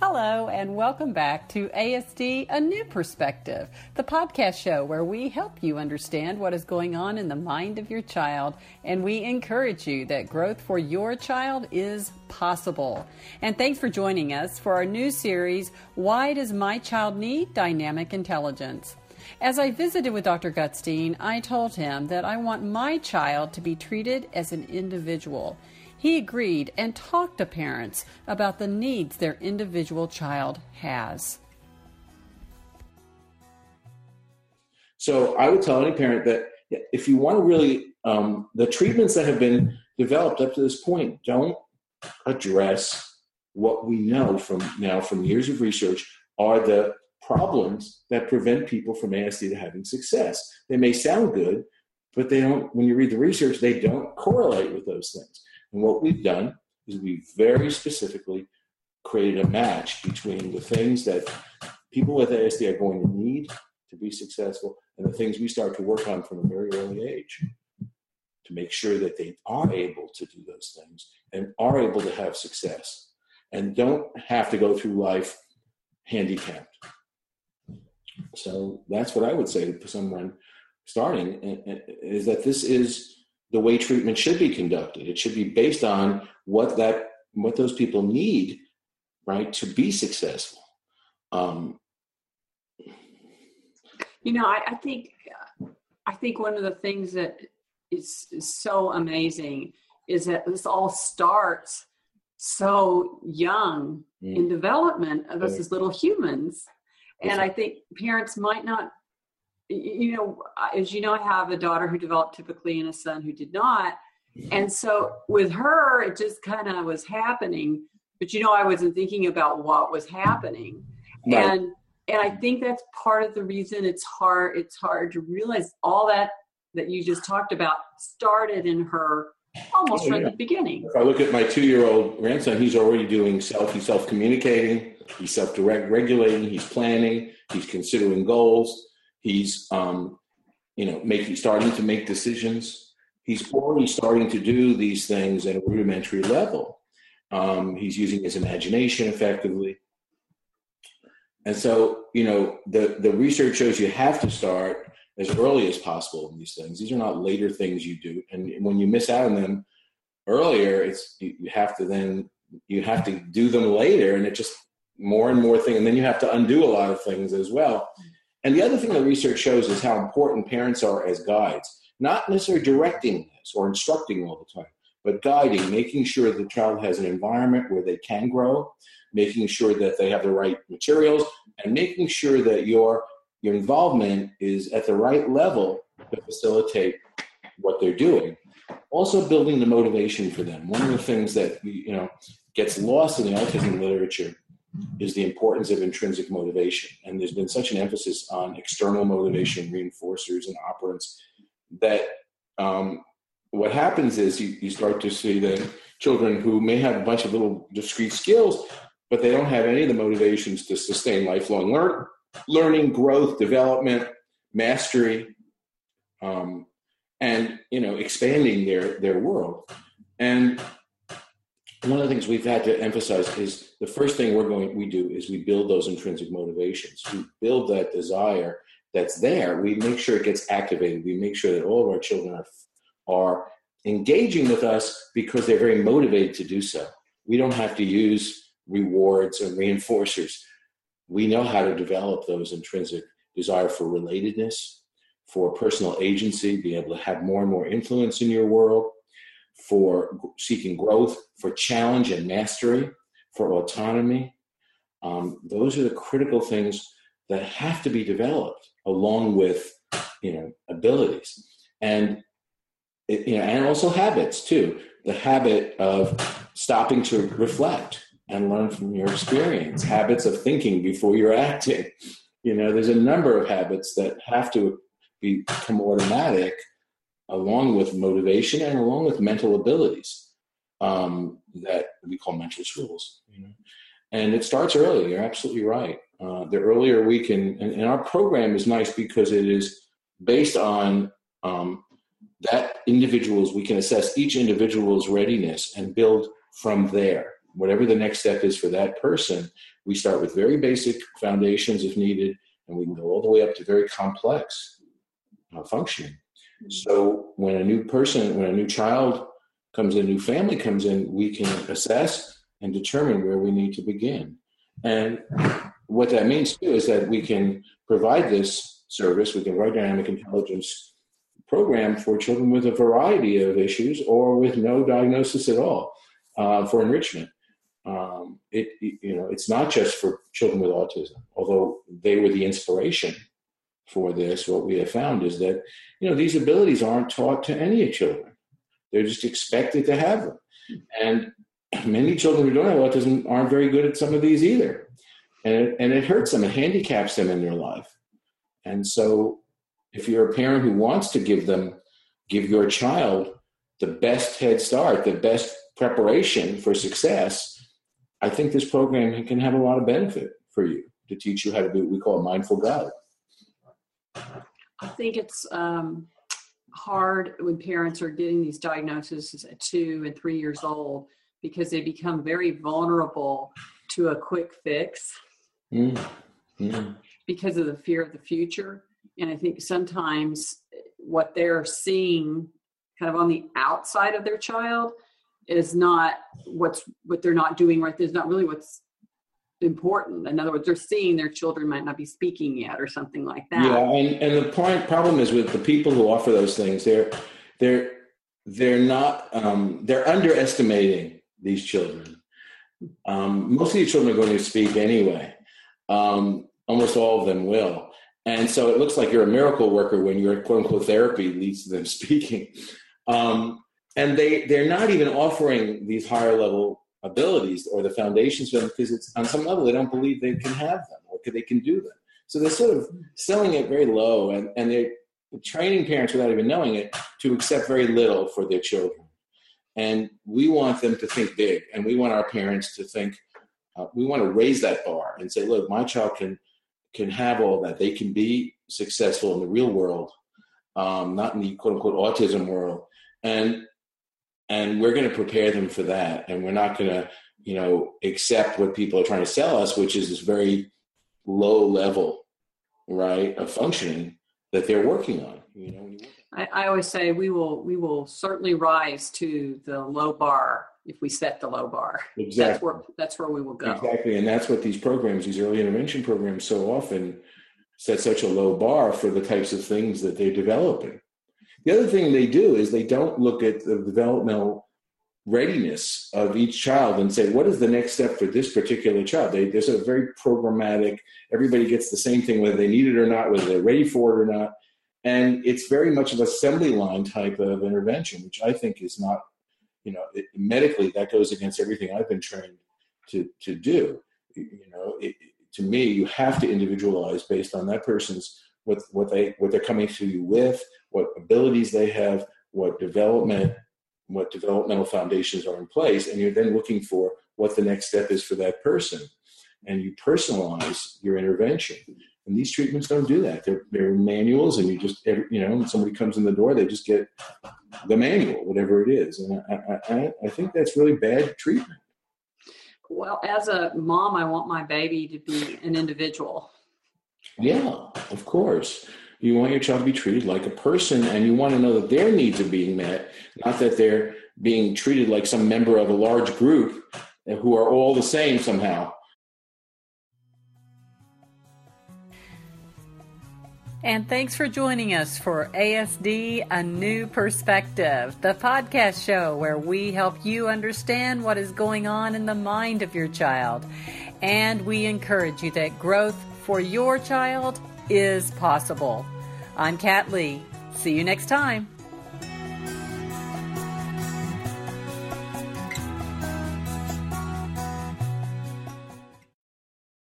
Hello, and welcome back to ASD A New Perspective, the podcast show where we help you understand what is going on in the mind of your child, and we encourage you that growth for your child is possible. And thanks for joining us for our new series, Why Does My Child Need Dynamic Intelligence? As I visited with Dr. Gutstein, I told him that I want my child to be treated as an individual. He agreed and talked to parents about the needs their individual child has. So I would tell any parent that if you want to really, um, the treatments that have been developed up to this point don't address what we know from now from years of research are the problems that prevent people from ASD to having success. They may sound good, but they don't, when you read the research, they don't correlate with those things. And what we've done is we very specifically created a match between the things that people with ASD are going to need to be successful and the things we start to work on from a very early age to make sure that they are able to do those things and are able to have success and don't have to go through life handicapped. So that's what I would say to someone starting is that this is the way treatment should be conducted. It should be based on what that what those people need, right, to be successful. Um, you know, I, I think I think one of the things that is, is so amazing is that this all starts so young mm. in development of us as little humans. And I think parents might not you know, as you know, I have a daughter who developed typically and a son who did not. And so with her, it just kind of was happening. But you know, I wasn't thinking about what was happening. And and I think that's part of the reason it's hard it's hard to realize all that that you just talked about started in her almost oh, from yeah. the beginning. If I look at my two year old grandson, he's already doing self, he's self communicating, he's self regulating, he's planning, he's considering goals He's, um, you know, making starting to make decisions. He's already starting to do these things at a rudimentary level. Um, he's using his imagination effectively. And so, you know, the, the research shows you have to start as early as possible in these things. These are not later things you do. And when you miss out on them earlier, it's you, you have to then you have to do them later and it just more and more things and then you have to undo a lot of things as well. And the other thing the research shows is how important parents are as guides, not necessarily directing this or instructing all the time, but guiding, making sure the child has an environment where they can grow, making sure that they have the right materials, and making sure that your your involvement is at the right level to facilitate what they're doing. Also, building the motivation for them. One of the things that you know gets lost in the autism literature is the importance of intrinsic motivation. And there's been such an emphasis on external motivation, reinforcers, and operants that um, what happens is you, you start to see that children who may have a bunch of little discrete skills, but they don't have any of the motivations to sustain lifelong learn, learning, growth, development, mastery, um, and you know expanding their their world. And one of the things we've had to emphasize is the first thing we're going we do is we build those intrinsic motivations. We build that desire that's there. We make sure it gets activated. We make sure that all of our children are are engaging with us because they're very motivated to do so. We don't have to use rewards and reinforcers. We know how to develop those intrinsic desire for relatedness for personal agency being able to have more and more influence in your world for seeking growth, for challenge and mastery, for autonomy. Um, those are the critical things that have to be developed along with you know abilities. And you know and also habits too. The habit of stopping to reflect and learn from your experience. Habits of thinking before you're acting. You know there's a number of habits that have to become automatic along with motivation and along with mental abilities um, that we call mental tools. You know? And it starts early. You're absolutely right. Uh, the earlier we can, and, and, our program is nice because it is based on um, that individuals, we can assess each individual's readiness and build from there. Whatever the next step is for that person, we start with very basic foundations if needed, and we can go all the way up to very complex uh, functioning. Mm-hmm. So when a new person, when a new child comes in, new family comes in, we can assess and determine where we need to begin. And what that means too is that we can provide this service, we can provide dynamic intelligence program for children with a variety of issues or with no diagnosis at all uh, for enrichment. Um, it you know it's not just for children with autism, although they were the inspiration for this. What we have found is that you know these abilities aren't taught to any children; they're just expected to have them, and many children who don't have autism aren't very good at some of these either, and it, and it hurts them, it handicaps them in their life, and so if you're a parent who wants to give them, give your child the best head start, the best preparation for success, I think this program can have a lot of benefit for you to teach you how to do what we call mindful guide. I think it's um, hard when parents are getting these diagnoses at two and three years old because they become very vulnerable to a quick fix mm. Mm. because of the fear of the future. And I think sometimes what they're seeing kind of on the outside of their child is not what's what they're not doing right. There's not really what's important. In other words, they're seeing their children might not be speaking yet or something like that. Yeah, and, and the point problem is with the people who offer those things, they're they're they're not um, they're underestimating these children. Um, most of these children are going to speak anyway. Um, almost all of them will. And so it looks like you're a miracle worker when your quote unquote therapy leads to them speaking. Um, and they, they're not even offering these higher level abilities or the foundations for them because it's on some level they don't believe they can have them or they can do them. So they're sort of selling it very low and, and they're training parents without even knowing it to accept very little for their children. And we want them to think big and we want our parents to think, uh, we want to raise that bar and say, look, my child can can have all that. They can be successful in the real world, um, not in the quote unquote autism world. And and we're going to prepare them for that. And we're not going to, you know, accept what people are trying to sell us, which is this very low level, right, of functioning that they're working on. You know, I, I always say we will we will certainly rise to the low bar if we set the low bar. Exactly. That's where that's where we will go. Exactly, and that's what these programs, these early intervention programs, so often set such a low bar for the types of things that they're developing. The other thing they do is they don't look at the developmental readiness of each child and say, what is the next step for this particular child? They, there's a very programmatic, everybody gets the same thing, whether they need it or not, whether they're ready for it or not. And it's very much of assembly line type of intervention, which I think is not you know, it, medically that goes against everything I've been trained to to do. You know, it, to me, you have to individualize based on that person's what what they what they're coming to you with, what abilities they have, what development, what developmental foundations are in place, and you're then looking for what the next step is for that person, and you personalize your intervention. And these treatments don't do that. They're, they're manuals, and you just, you know, when somebody comes in the door, they just get the manual, whatever it is. And I, I, I think that's really bad treatment. Well, as a mom, I want my baby to be an individual. Yeah, of course. You want your child to be treated like a person, and you want to know that their needs are being met, not that they're being treated like some member of a large group who are all the same somehow. And thanks for joining us for ASD A New Perspective, the podcast show where we help you understand what is going on in the mind of your child. And we encourage you that growth for your child is possible. I'm Kat Lee. See you next time.